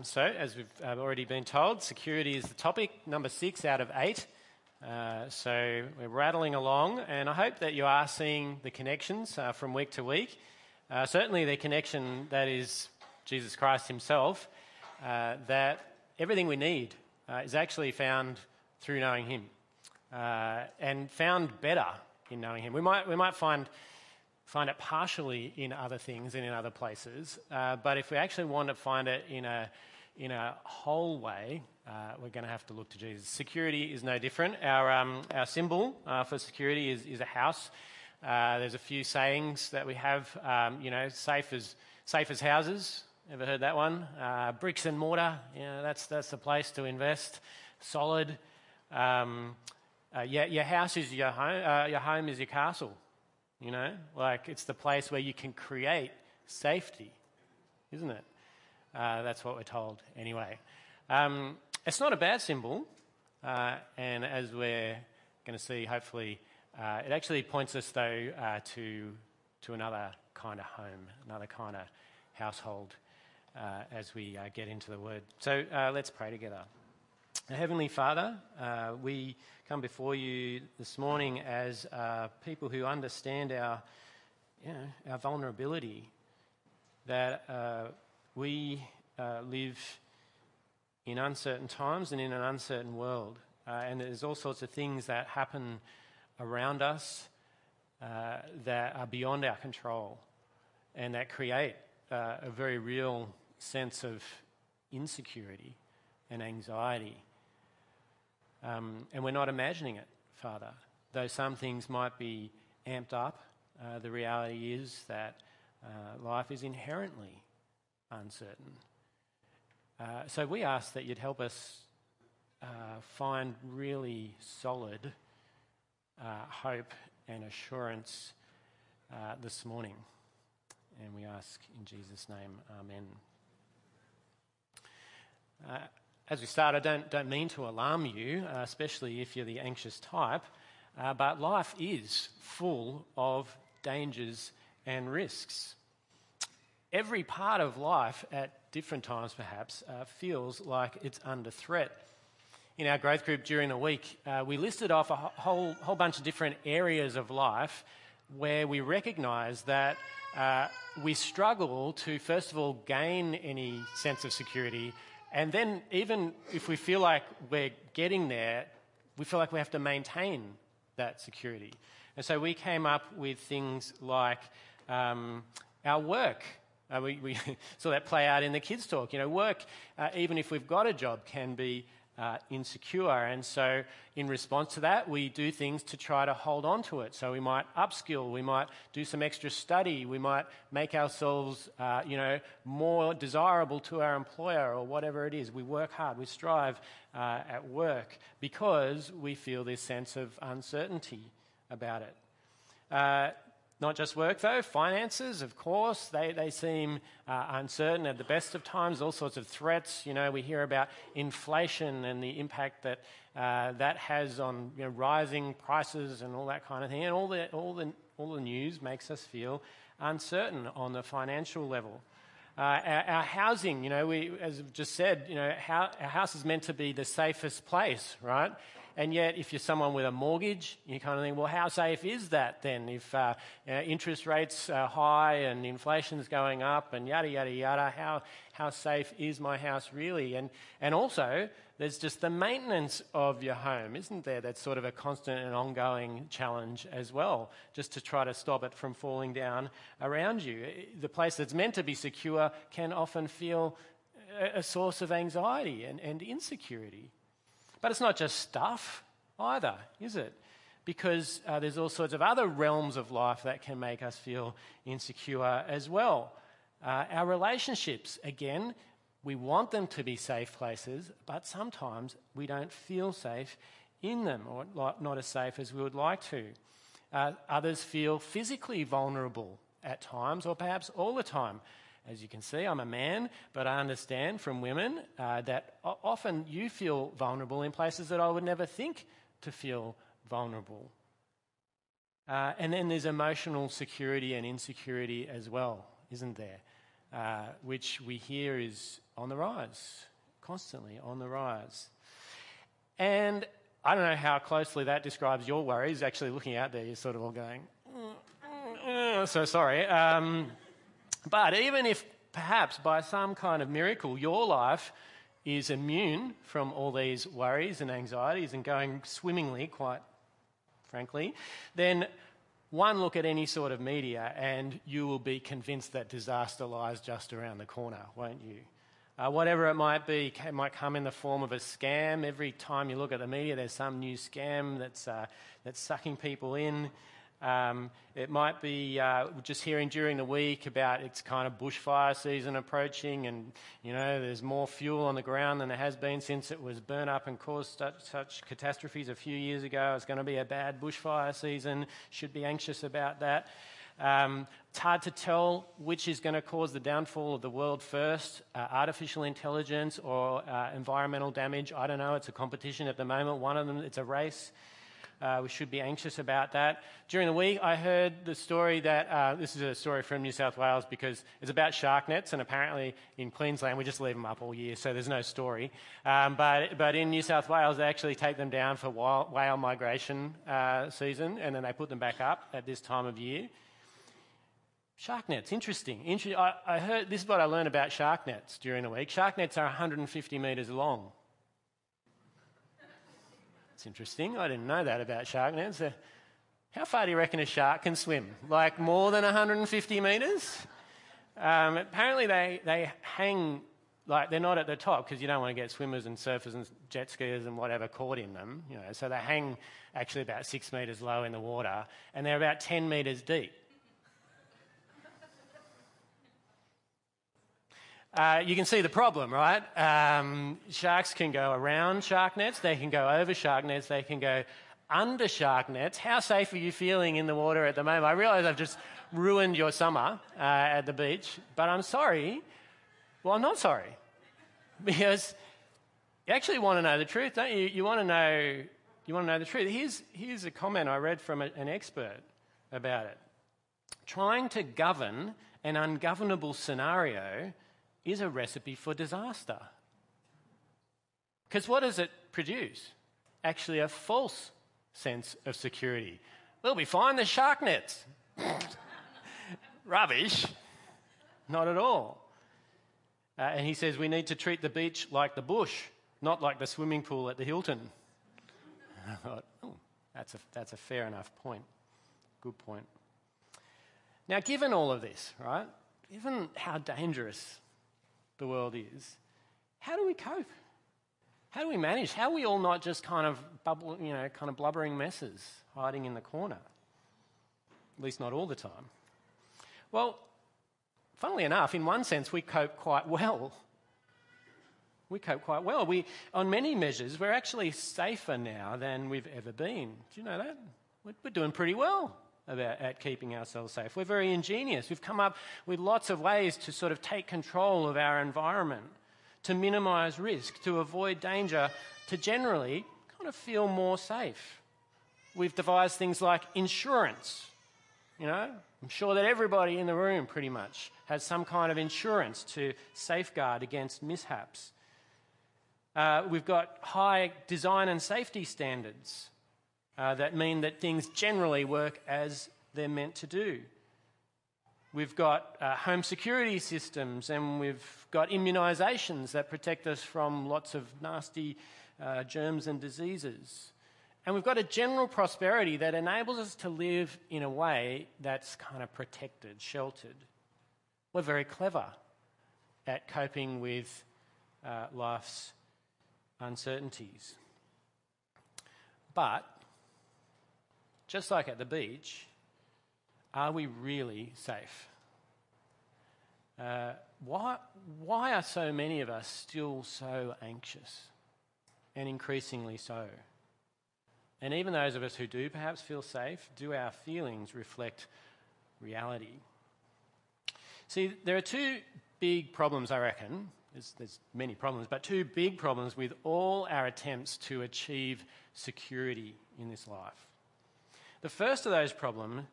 Um, so, as we've uh, already been told, security is the topic, number six out of eight. Uh, so, we're rattling along, and I hope that you are seeing the connections uh, from week to week. Uh, certainly, the connection that is Jesus Christ Himself, uh, that everything we need uh, is actually found through knowing Him, and found better in knowing Him. We might, we might find find it partially in other things and in other places. Uh, but if we actually want to find it in a, in a whole way, uh, we're going to have to look to Jesus. Security is no different. Our, um, our symbol uh, for security is, is a house. Uh, there's a few sayings that we have, um, you know, safe as, safe as houses. Ever heard that one? Uh, bricks and mortar, you know, that's, that's the place to invest. Solid. Um, uh, yeah, your house is your home, your home is your castle. You know, like it's the place where you can create safety, isn't it? Uh, that's what we're told anyway. Um, it's not a bad symbol, uh, and as we're going to see, hopefully, uh, it actually points us though uh, to to another kind of home, another kind of household, uh, as we uh, get into the word. So let's pray together. Heavenly Father, we come before you this morning as people who understand our, you know, our vulnerability, that we uh, live in uncertain times and in an uncertain world. Uh, and there's all sorts of things that happen around us uh, that are beyond our control and that create a very real sense of insecurity and anxiety um, and we're not imagining it, Father. Though some things might be amped up, uh, the reality is that uh, life is inherently uncertain. Uh, so we ask that you'd help us uh, find really solid uh, hope and assurance uh, this morning. And we ask in Jesus' name, Amen as we start, I don't, don't mean to alarm you, uh, especially if you're the anxious type, uh, but life is full of dangers and risks. Every part of life at different times, perhaps, uh, feels like it's under threat. In our growth group during the week, uh, we listed off a whole, whole bunch of different areas of life where we recognize that uh, we struggle to, first of all, gain any sense of security and then, even if we feel like we're getting there, we feel like we have to maintain that security. And so we came up with things like um, our work. Uh, we, we saw that play out in the kids' talk. You know, work, uh, even if we've got a job, can be uh, insecure. And so, in response to that, we do things to try to hold on to it. So, we might upskill, we might do some extra study, we might make ourselves, uh, you know, more desirable to our employer or whatever it is. We work hard, we strive uh, at work because we feel this sense of uncertainty about it. Not just work, though, finances, of course, they, they seem uh, uncertain at the best of times, all sorts of threats. You know, we hear about inflation and the impact that uh, that has on you know, rising prices and all that kind of thing. And all the, all, the, all the news makes us feel uncertain on the financial level. Uh, our, our, housing, you know, we, as I've just said, you know, how, our house is meant to be the safest place, right? And yet, if you're someone with a mortgage, you kind of think, well, how safe is that then? If uh, you know, interest rates are high and inflation's going up and yada, yada, yada, how, how safe is my house really? And, and also, there's just the maintenance of your home, isn't there? That's sort of a constant and ongoing challenge as well, just to try to stop it from falling down around you. The place that's meant to be secure can often feel a source of anxiety and, and insecurity. But it's not just stuff either, is it? Because uh, there's all sorts of other realms of life that can make us feel insecure as well. Uh, our relationships, again, we want them to be safe places, but sometimes we don't feel safe in them or not as safe as we would like to. Uh, others feel physically vulnerable at times or perhaps all the time. As you can see, I'm a man, but I understand from women uh, that often you feel vulnerable in places that I would never think to feel vulnerable. Uh, and then there's emotional security and insecurity as well, isn't there? uh, which we hear is on the rise, constantly on the rise. And I don't know how closely that describes your worries. Actually, looking out there, you're sort of all going, mm, mm, mm, so sorry. Um, but even if perhaps by some kind of miracle your life is immune from all these worries and anxieties and going swimmingly, quite frankly, then one look at any sort of media and you will be convinced that disaster lies just around the corner, won't you? Uh, whatever it might be, it might come in the form of a scam. Every time you look at the media, there's some new scam that's, uh, that's sucking people in. Um, it might be uh, just hearing during the week about it's kind of bushfire season approaching, and you know there's more fuel on the ground than there has been since it was burnt up and caused such, such catastrophes a few years ago. It's going to be a bad bushfire season. Should be anxious about that. Um, it's hard to tell which is going to cause the downfall of the world first uh, artificial intelligence or uh, environmental damage. I don't know. It's a competition at the moment. One of them, it's a race. Uh, we should be anxious about that. During the week, I heard the story that uh, this is a story from New South Wales because it's about shark nets, and apparently in Queensland we just leave them up all year, so there's no story. Um, but, but in New South Wales, they actually take them down for wild, whale migration uh, season, and then they put them back up at this time of year. Shark nets, interesting. Inter- I, I heard this is what I learned about shark nets during the week. Shark nets are 150 metres long. It's interesting. I didn't know that about shark nets. Uh, how far do you reckon a shark can swim? Like more than 150 metres? Um, apparently, they, they hang, like, they're not at the top because you don't want to get swimmers and surfers and jet skiers and whatever caught in them. You know, so they hang actually about six metres low in the water and they're about 10 metres deep. Uh, you can see the problem, right? Um, sharks can go around shark nets, they can go over shark nets, they can go under shark nets. How safe are you feeling in the water at the moment? I realise I've just ruined your summer uh, at the beach, but I'm sorry. Well, I'm not sorry because you actually want to know the truth, don't you? You want to know. You want to know the truth. Here's, here's a comment I read from a, an expert about it. Trying to govern an ungovernable scenario is a recipe for disaster. Because what does it produce? Actually, a false sense of security. We'll be fine, there's shark nets. Rubbish. Not at all. Uh, and he says we need to treat the beach like the bush, not like the swimming pool at the Hilton. I thought, oh, that's a, that's a fair enough point. Good point. Now, given all of this, right, given how dangerous the world is, how do we cope? How do we manage? How are we all not just kind of bubble, you know, kind of blubbering messes hiding in the corner? At least not all the time. Well, funnily enough, in one sense, we cope quite well. We cope quite well. We, on many measures, we're actually safer now than we've ever been. Do you know that? We're doing pretty well about, at keeping ourselves safe. We're very ingenious. We've come up with lots of ways to sort of take control of our environment, to minimize risk, to avoid danger, to generally kind of feel more safe. We've devised things like insurance. You know, I'm sure that everybody in the room pretty much has some kind of insurance to safeguard against mishaps. Uh, we've got high design and safety standards uh, that mean that things generally work as they're meant to do. We've got uh, home security systems and we've got immunisations that protect us from lots of nasty uh, germs and diseases. And we've got a general prosperity that enables us to live in a way that's kind of protected, sheltered. We're very clever at coping with uh, life's uncertainties. But just like at the beach, are we really safe? Uh, why, why are so many of us still so anxious and increasingly so? And even those of us who do perhaps feel safe, do our feelings reflect reality? See, there are two big problems, I reckon. There's, there's, many problems, but two big problems with all our attempts to achieve security in this life. The first of those problem,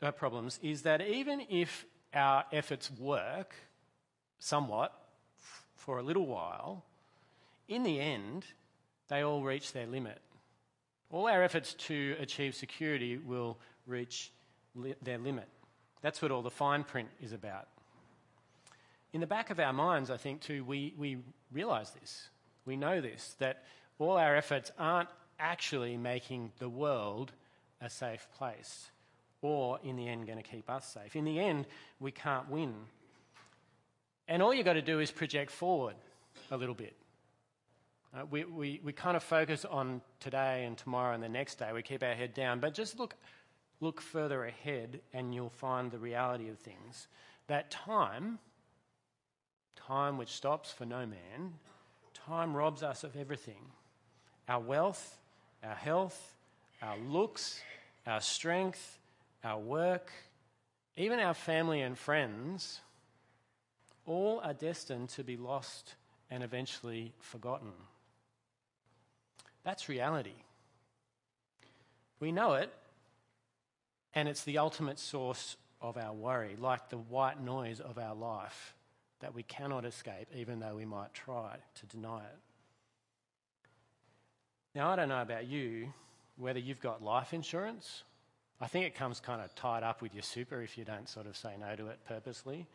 uh, problems is that even if our efforts work, somewhat for a little while, in the end, they all reach their limit. All our efforts to achieve security will reach li- their limit. That's what all the fine print is about. In the back of our minds, I think, too, we, we realize this. We know this, that all our efforts aren't actually making the world a safe place or, in the end, going to keep us safe. In the end, we can't win. And all you've got to do is project forward a little bit. Uh, we, we, we kind of focus on today and tomorrow and the next day. We keep our head down. But just look, look further ahead and you'll find the reality of things. That time, time which stops for no man, time robs us of everything our wealth, our health, our looks, our strength, our work, even our family and friends, all are destined to be lost and eventually forgotten. That's reality. We know it, and it's the ultimate source of our worry, like the white noise of our life that we cannot escape, even though we might try to deny it. Now, I don't know about you, whether you've got life insurance. I think it comes kind of tied up with your super if you don't sort of say no to it purposely.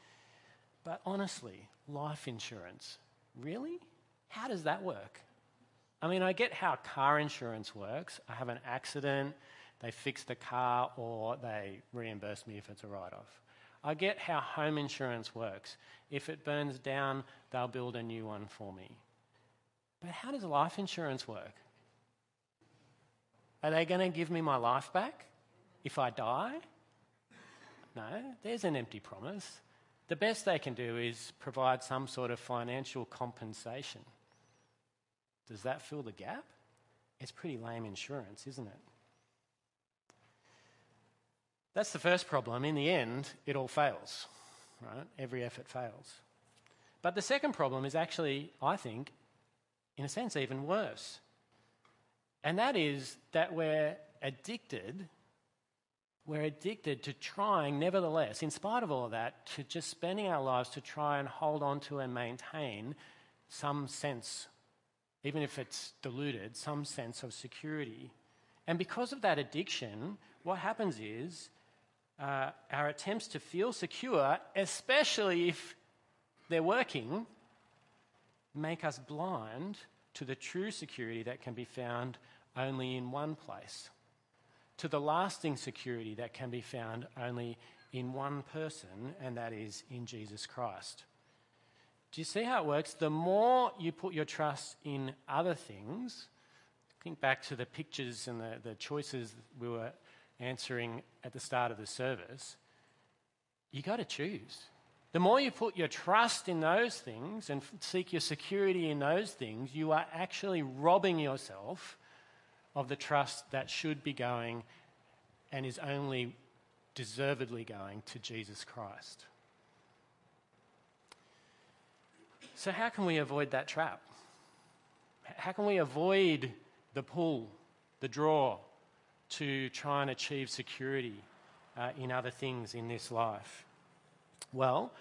But honestly, life insurance, really? How does that work? I mean, I get how car insurance works. I have an accident, they fix the car, or they reimburse me if it's a write off. I get how home insurance works. If it burns down, they'll build a new one for me. But how does life insurance work? Are they going to give me my life back if I die? No, there's an empty promise. The best they can do is provide some sort of financial compensation. Does that fill the gap? It's pretty lame insurance, isn't it? That's the first problem. In the end, it all fails, right? Every effort fails. But the second problem is actually, I think, in a sense, even worse. And that is that we're addicted, we're addicted to trying, nevertheless, in spite of all of that, to just spending our lives to try and hold on to and maintain some sense, even if it's diluted, some sense of security. And because of that addiction, what happens is uh, our attempts to feel secure, especially if they're working, make us blind to the true security that can be found only in one place, to the lasting security that can be found only in one person, and that is in Jesus Christ. Do you see how it works? The more you put your trust in other things, think back to the pictures and the, the choices we were answering at the start of the service, you got to choose. The more you put your trust in those things and seek your security in those things, you are actually robbing yourself of the trust that should be going and is only deservedly going to Jesus Christ. So, how can we avoid that trap? How can we avoid the pull, the draw to try and achieve security uh, in other things in this life? Well,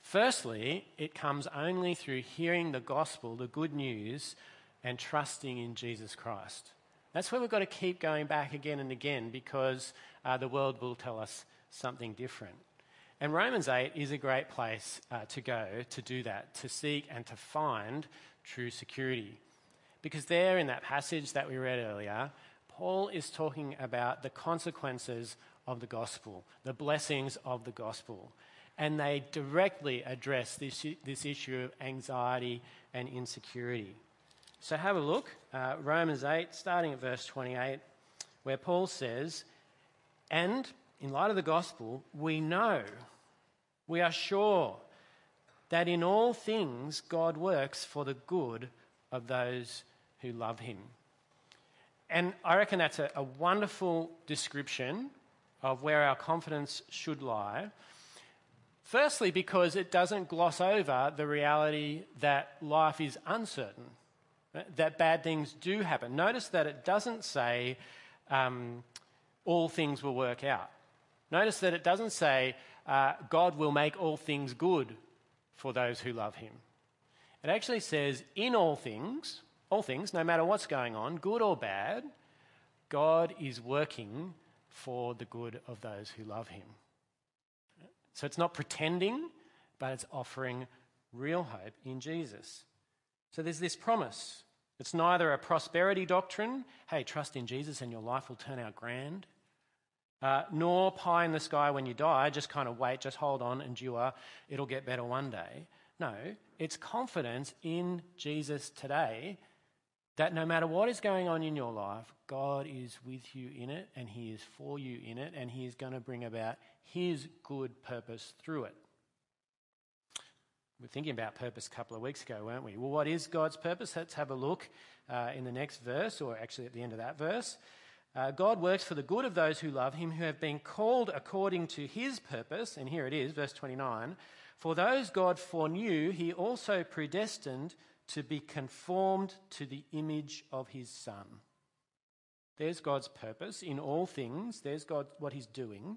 firstly, it comes only through hearing the gospel, the good news, and trusting in Jesus Christ. That's where we've got to keep going back again and again because uh, the world will tell us something different. And Romans 8 is a great place uh, to go to do that, to seek and to find true security. Because there in that passage that we read earlier, Paul is talking about the consequences of the gospel, the blessings of the gospel. And they directly address this, this issue of anxiety and insecurity. So have a look, uh, Romans 8, starting at verse 28, where Paul says, And in light of the gospel, we know, we are sure that in all things God works for the good of those who love him. And I reckon that's a, a wonderful description of where our confidence should lie. Firstly, because it doesn't gloss over the reality that life is uncertain that bad things do happen. Notice that it doesn't say um, all things will work out. Notice that it doesn't say uh, God will make all things good for those who love him. It actually says, in all things, all things, no matter what's going on, good or bad, God is working for the good of those who love him. So it's not pretending, but it's offering real hope in Jesus. So there's this promise. It's neither a prosperity doctrine, hey, trust in Jesus and your life will turn out grand, uh, nor pie in the sky when you die, just kind of wait, just hold on, endure, it'll get better one day. No, it's confidence in Jesus today that no matter what is going on in your life, God is with you in it and He is for you in it and He is going to bring about His good purpose through it. We're thinking about purpose a couple of weeks ago, weren't we? Well, what is God's purpose? Let's have a look uh, in the next verse, or actually at the end of that verse. Uh, God works for the good of those who love Him, who have been called according to His purpose. And here it is, verse 29. For those God foreknew, He also predestined to be conformed to the image of his Son. There's God's purpose in all things. There's God, what he's doing.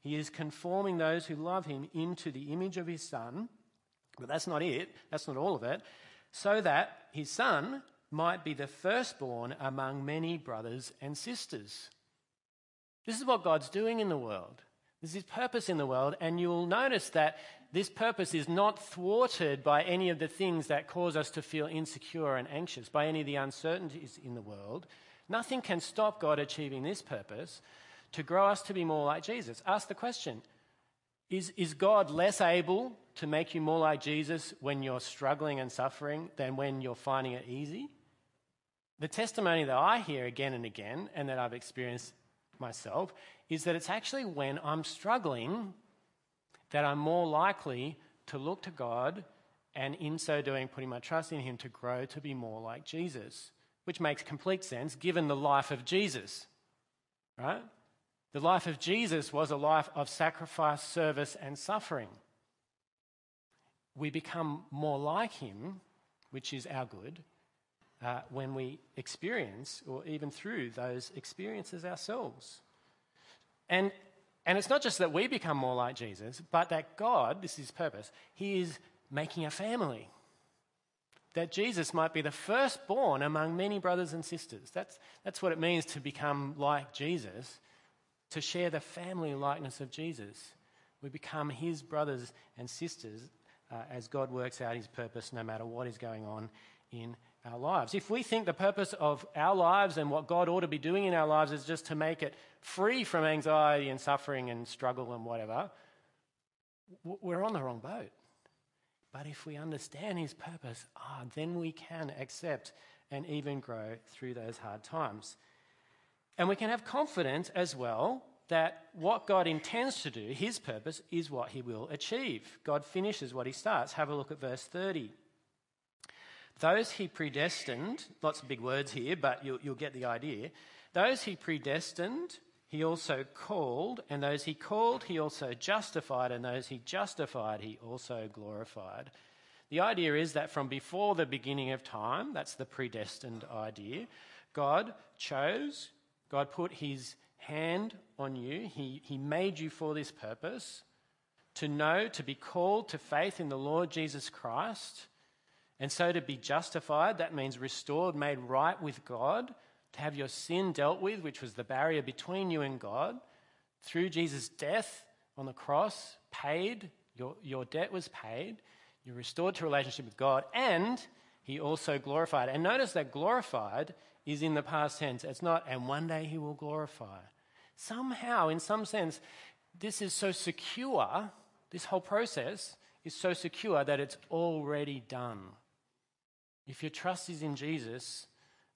He is conforming those who love him into the image of his Son. But that's not it. That's not all of it. So that his Son might be the firstborn among many brothers and sisters. This is what God's doing in the world. This is his purpose in the world. And you'll notice that this purpose is not thwarted by any of the things that cause us to feel insecure and anxious, by any of the uncertainties in the world. Nothing can stop God achieving this purpose to grow us to be more like Jesus. Ask the question is, is God less able to make you more like Jesus when you're struggling and suffering than when you're finding it easy? The testimony that I hear again and again, and that I've experienced myself, is that it's actually when I'm struggling that I'm more likely to look to God and in so doing, putting my trust in Him to grow to be more like Jesus, which makes complete sense given the life of Jesus, right? The life of Jesus was a life of sacrifice, service, and suffering. We become more like Him, which is our good, uh, when we experience or even through those experiences ourselves. And and it's not just that we become more like Jesus, but that God, this is his purpose, he is making a family. That Jesus might be the firstborn among many brothers and sisters. That's, that's what it means to become like Jesus, to share the family likeness of Jesus. We become his brothers and sisters uh, as God works out his purpose no matter what is going on in our lives. If we think the purpose of our lives and what God ought to be doing in our lives is just to make it free from anxiety and suffering and struggle and whatever, we're on the wrong boat. But if we understand His purpose, ah, then we can accept and even grow through those hard times. And we can have confidence as well that what God intends to do, His purpose, is what He will achieve. God finishes what He starts. Have a look at verse 30. Those he predestined, lots of big words here, but you'll, you'll get the idea. Those he predestined, he also called, and those he called, he also justified, and those he justified, he also glorified. The idea is that from before the beginning of time, that's the predestined idea, God chose, God put his hand on you, he, he made you for this purpose to know, to be called to faith in the Lord Jesus Christ and so to be justified, that means restored, made right with God, to have your sin dealt with, which was the barrier between you and God, through Jesus' death on the cross, paid, your, your debt was paid, you're restored to relationship with God, and he also glorified. And notice that glorified is in the past tense. It's not, and one day he will glorify. Somehow, in some sense, this is so secure, this whole process is so secure that it's already done. If your trust is in Jesus,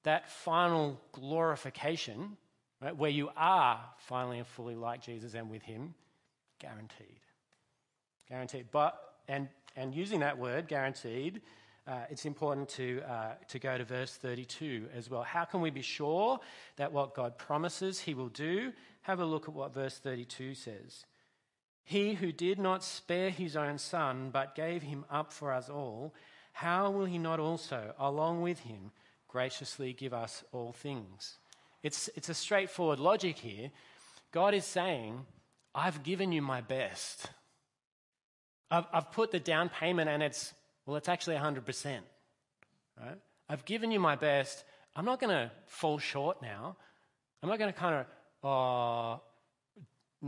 that final glorification, right, where you are finally and fully like Jesus and with Him, guaranteed. Guaranteed. But, and, and using that word, guaranteed, uh, it's important to, uh, to go to verse 32 as well. How can we be sure that what God promises He will do? Have a look at what verse 32 says. He who did not spare his own son, but gave him up for us all, how will he not also, along with him, graciously give us all things? It's, it's a straightforward logic here. God is saying, I've given you my best. I've, I've put the down payment and it's, well, it's actually 100%. Right? I've given you my best. I'm not going to fall short now. I'm not going to kind of, oh,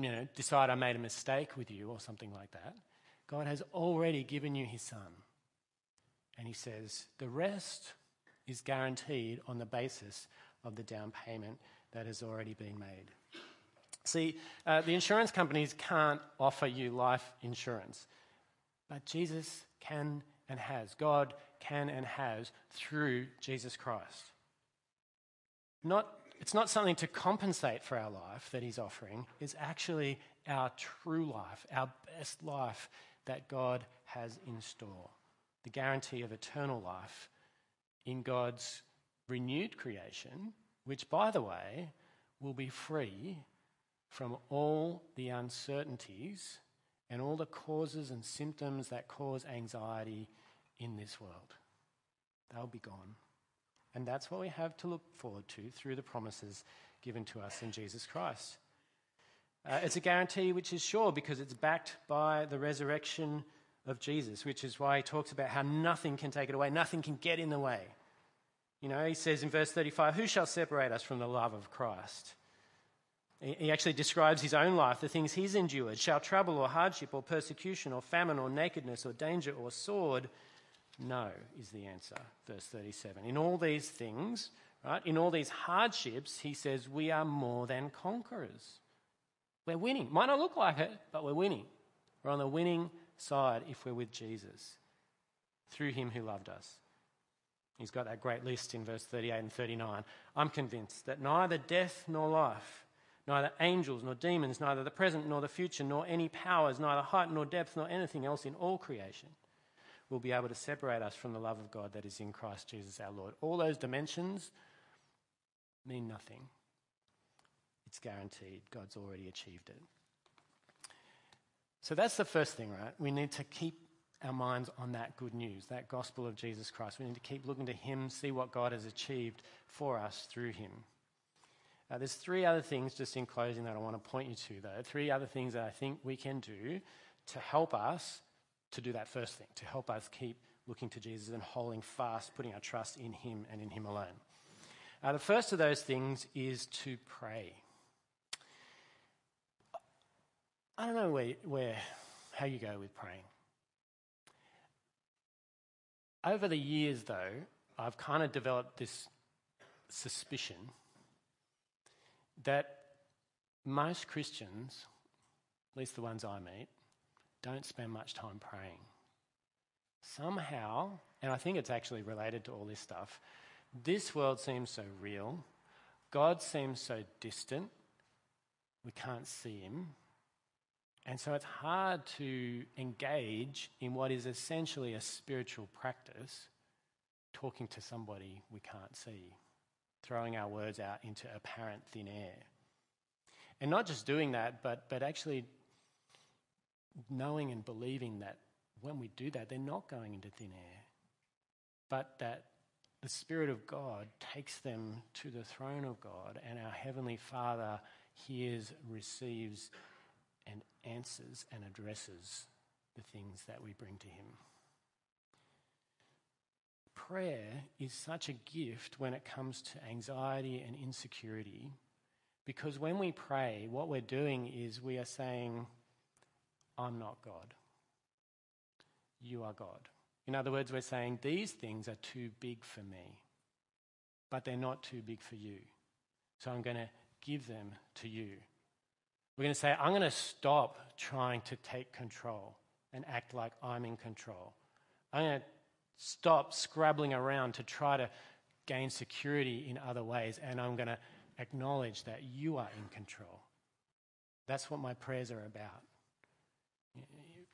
you know, decide I made a mistake with you or something like that. God has already given you his son. And he says, the rest is guaranteed on the basis of the down payment that has already been made. See, uh, the insurance companies can't offer you life insurance, but Jesus can and has. God can and has through Jesus Christ. Not, it's not something to compensate for our life that He's offering, it's actually our true life, our best life that God has in store. The guarantee of eternal life in God's renewed creation, which, by the way, will be free from all the uncertainties and all the causes and symptoms that cause anxiety in this world. They'll be gone. And that's what we have to look forward to through the promises given to us in Jesus Christ. Uh, it's a guarantee which is sure because it's backed by the resurrection of Jesus, which is why he talks about how nothing can take it away, nothing can get in the way. You know, he says in verse 35, Who shall separate us from the love of Christ? He actually describes his own life, the things he's endured. Shall trouble or hardship or persecution or famine or nakedness or danger or sword? No, is the answer. Verse 37. In all these things, right, in all these hardships, he says, we are more than conquerors. We're winning. Might not look like it, but we're winning. We're on the winning side if we're with Jesus through him who loved us. He's got that great list in verse 38 and 39. I'm convinced that neither death nor life, neither angels nor demons, neither the present nor the future, nor any powers, neither height nor depth, nor anything else in all creation will be able to separate us from the love of God that is in Christ Jesus our Lord. All those dimensions mean nothing. It's guaranteed. God's already achieved it. So that's the first thing, right? We need to keep our minds on that good news, that gospel of Jesus Christ. We need to keep looking to Him, see what God has achieved for us through Him. Uh, there's three other things, just in closing, that I want to point you to, though. Three other things that I think we can do to help us to do that first thing, to help us keep looking to Jesus and holding fast, putting our trust in Him and in Him alone. Uh, the first of those things is to pray. I don't know where, where, how you go with praying. Over the years, though, I've kind of developed this suspicion that most Christians, at least the ones I meet, don't spend much time praying. Somehow, and I think it's actually related to all this stuff, this world seems so real. God seems so distant. We can't see him. And so it's hard to engage in what is essentially a spiritual practice, talking to somebody we can't see, throwing our words out into apparent thin air. And not just doing that, but, but actually knowing and believing that when we do that, they're not going into thin air, but that the Spirit of God takes them to the throne of God, and our Heavenly Father hears, receives, and answers and addresses the things that we bring to Him. Prayer is such a gift when it comes to anxiety and insecurity because when we pray, what we're doing is we are saying, I'm not God. You are God. In other words, we're saying these things are too big for me, but they're not too big for you. So I'm going to give them to you. We're going to say, I'm going to stop trying to take control and act like I'm in control. I'm going to stop scrabbling around to try to gain security in other ways, and I'm going to acknowledge that you are in control. That's what my prayers are about.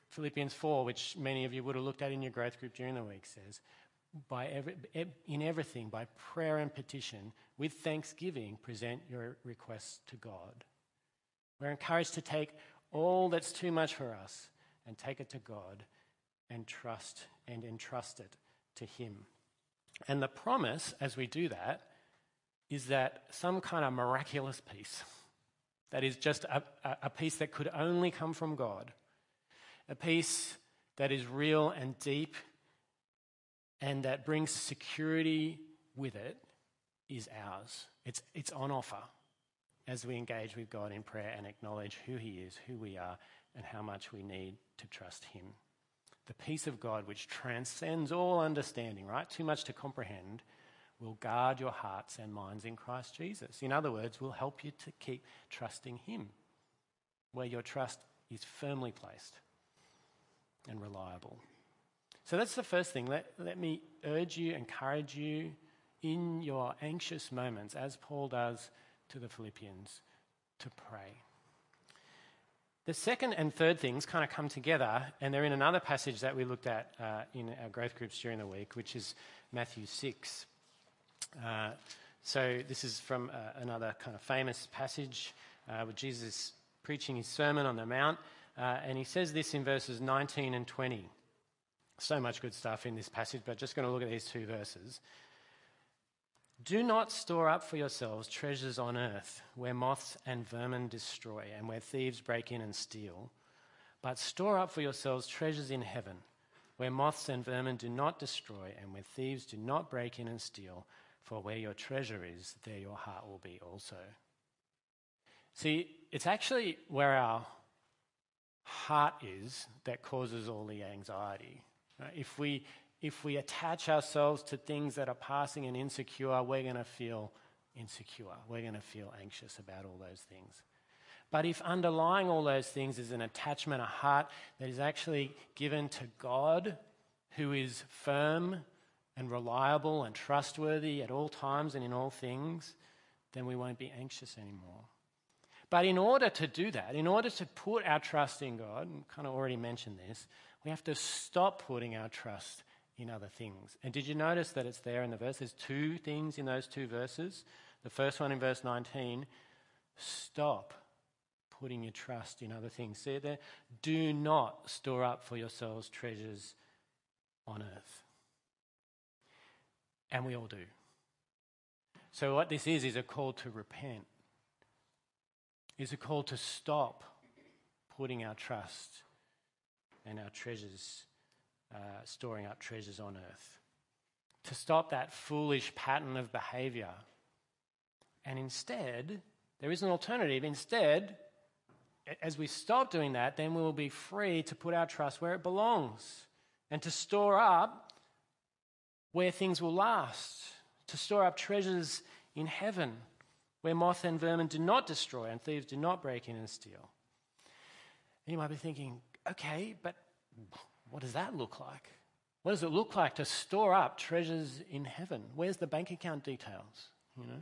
Philippians 4, which many of you would have looked at in your growth group during the week, says, by every, in everything, by prayer and petition, with thanksgiving, present your requests to God. We're encouraged to take all that's too much for us and take it to God and trust and entrust it to Him. And the promise, as we do that, is that some kind of miraculous peace, that is just a, a peace that could only come from God, a peace that is real and deep and that brings security with it is ours. It's, it's on offer as we engage with God in prayer and acknowledge who He is, who we are, and how much we need to trust Him. The peace of God, which transcends all understanding, right? Too much to comprehend, will guard your hearts and minds in Christ Jesus. In other words, will help you to keep trusting Him, where your trust is firmly placed and reliable. So that's the first thing. Let, let me urge you, encourage you in your anxious moments, as Paul does to the Philippians, to pray. The second and third things kind of come together, and they're in another passage that we looked at uh, in our growth groups during the week, which is Matthew 6. Uh, so, this is from uh, another kind of famous passage uh, with Jesus preaching his Sermon on the Mount, uh, and he says this in verses 19 and 20. So much good stuff in this passage, but just going to look at these two verses. Do not store up for yourselves treasures on earth where moths and vermin destroy and where thieves break in and steal, but store up for yourselves treasures in heaven where moths and vermin do not destroy and where thieves do not break in and steal, for where your treasure is, there your heart will be also. See, it's actually where our heart is that causes all the anxiety. If we if we attach ourselves to things that are passing and insecure, we're going to feel insecure. We're going to feel anxious about all those things. But if underlying all those things is an attachment, a heart that is actually given to God, who is firm and reliable and trustworthy at all times and in all things, then we won't be anxious anymore. But in order to do that, in order to put our trust in God, and kind of already mentioned this, we have to stop putting our trust in other things. And did you notice that it's there in the verse? There's two things in those two verses. The first one in verse 19 stop putting your trust in other things. See it there? Do not store up for yourselves treasures on earth. And we all do. So, what this is, is a call to repent, is a call to stop putting our trust and our treasures uh, storing up treasures on earth. To stop that foolish pattern of behavior. And instead, there is an alternative. Instead, as we stop doing that, then we will be free to put our trust where it belongs and to store up where things will last, to store up treasures in heaven where moth and vermin do not destroy and thieves do not break in and steal. And you might be thinking, okay, but what does that look like? What does it look like to store up treasures in heaven? Where's the bank account details? You know,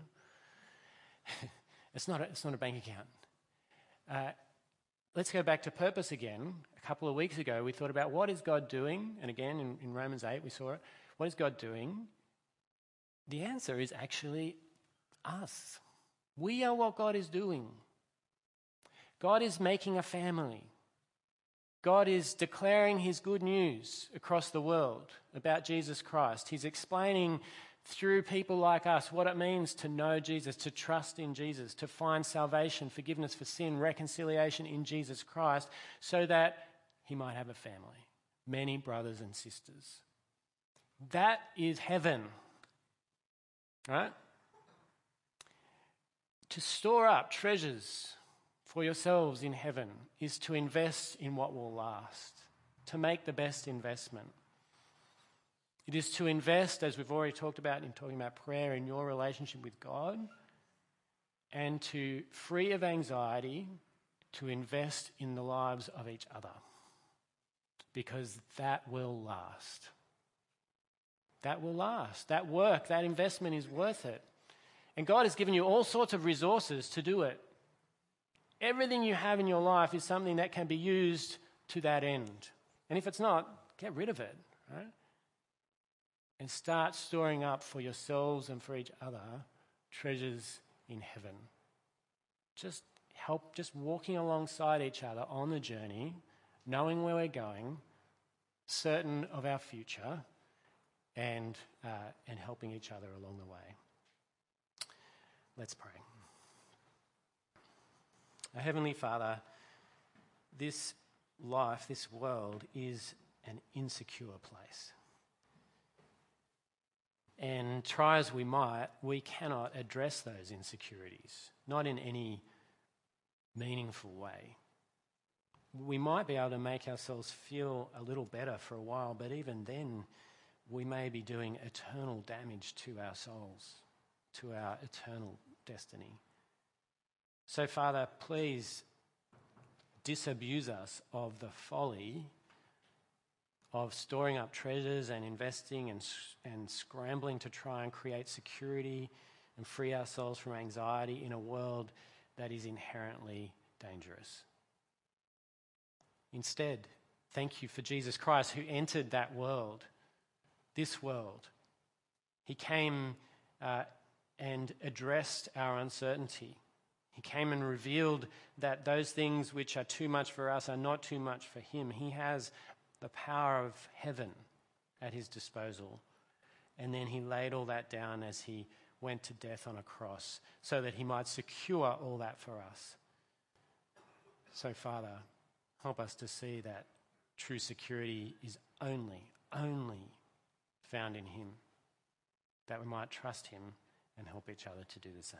it's not a, it's not a bank account. Uh, let's go back to purpose again. A couple of weeks ago, we thought about what is God doing, and again in, in Romans eight we saw it. What is God doing? The answer is actually us. We are what God is doing. God is making a family. God is declaring his good news across the world about Jesus Christ. He's explaining through people like us what it means to know Jesus, to trust in Jesus, to find salvation, forgiveness for sin, reconciliation in Jesus Christ, so that he might have a family, many brothers and sisters. That is heaven, right? To store up treasures for yourselves in heaven is to invest in what will last, to make the best investment. It is to invest, as we've already talked about in talking about prayer, in your relationship with God, and to, free of anxiety, to invest in the lives of each other. Because that will last. That will last. That work, that investment is worth it. And God has given you all sorts of resources to do it. Everything you have in your life is something that can be used to that end. And if it's not, get rid of it, right? And start storing up for yourselves and for each other treasures in heaven. Just help, just walking alongside each other on the journey, knowing where we're going, certain of our future, and, uh, and helping each other along the way. Let's pray. Our Heavenly Father, this life, this world is an insecure place. And try as we might, we cannot address those insecurities, not in any meaningful way. We might be able to make ourselves feel a little better for a while, but even then, we may be doing eternal damage to our souls, to our eternal destiny. So, Father, please disabuse us of the folly of storing up treasures and investing and, and scrambling to try and create security and free ourselves from anxiety in a world that is inherently dangerous. Instead, thank you for Jesus Christ who entered that world, this world. He came uh, and addressed our uncertainty. He came and revealed that those things which are too much for us are not too much for him. He has the power of heaven at his disposal. And then he laid all that down as he went to death on a cross so that he might secure all that for us. So, Father, help us to see that true security is only, only found in him, that we might trust him and help each other to do the same.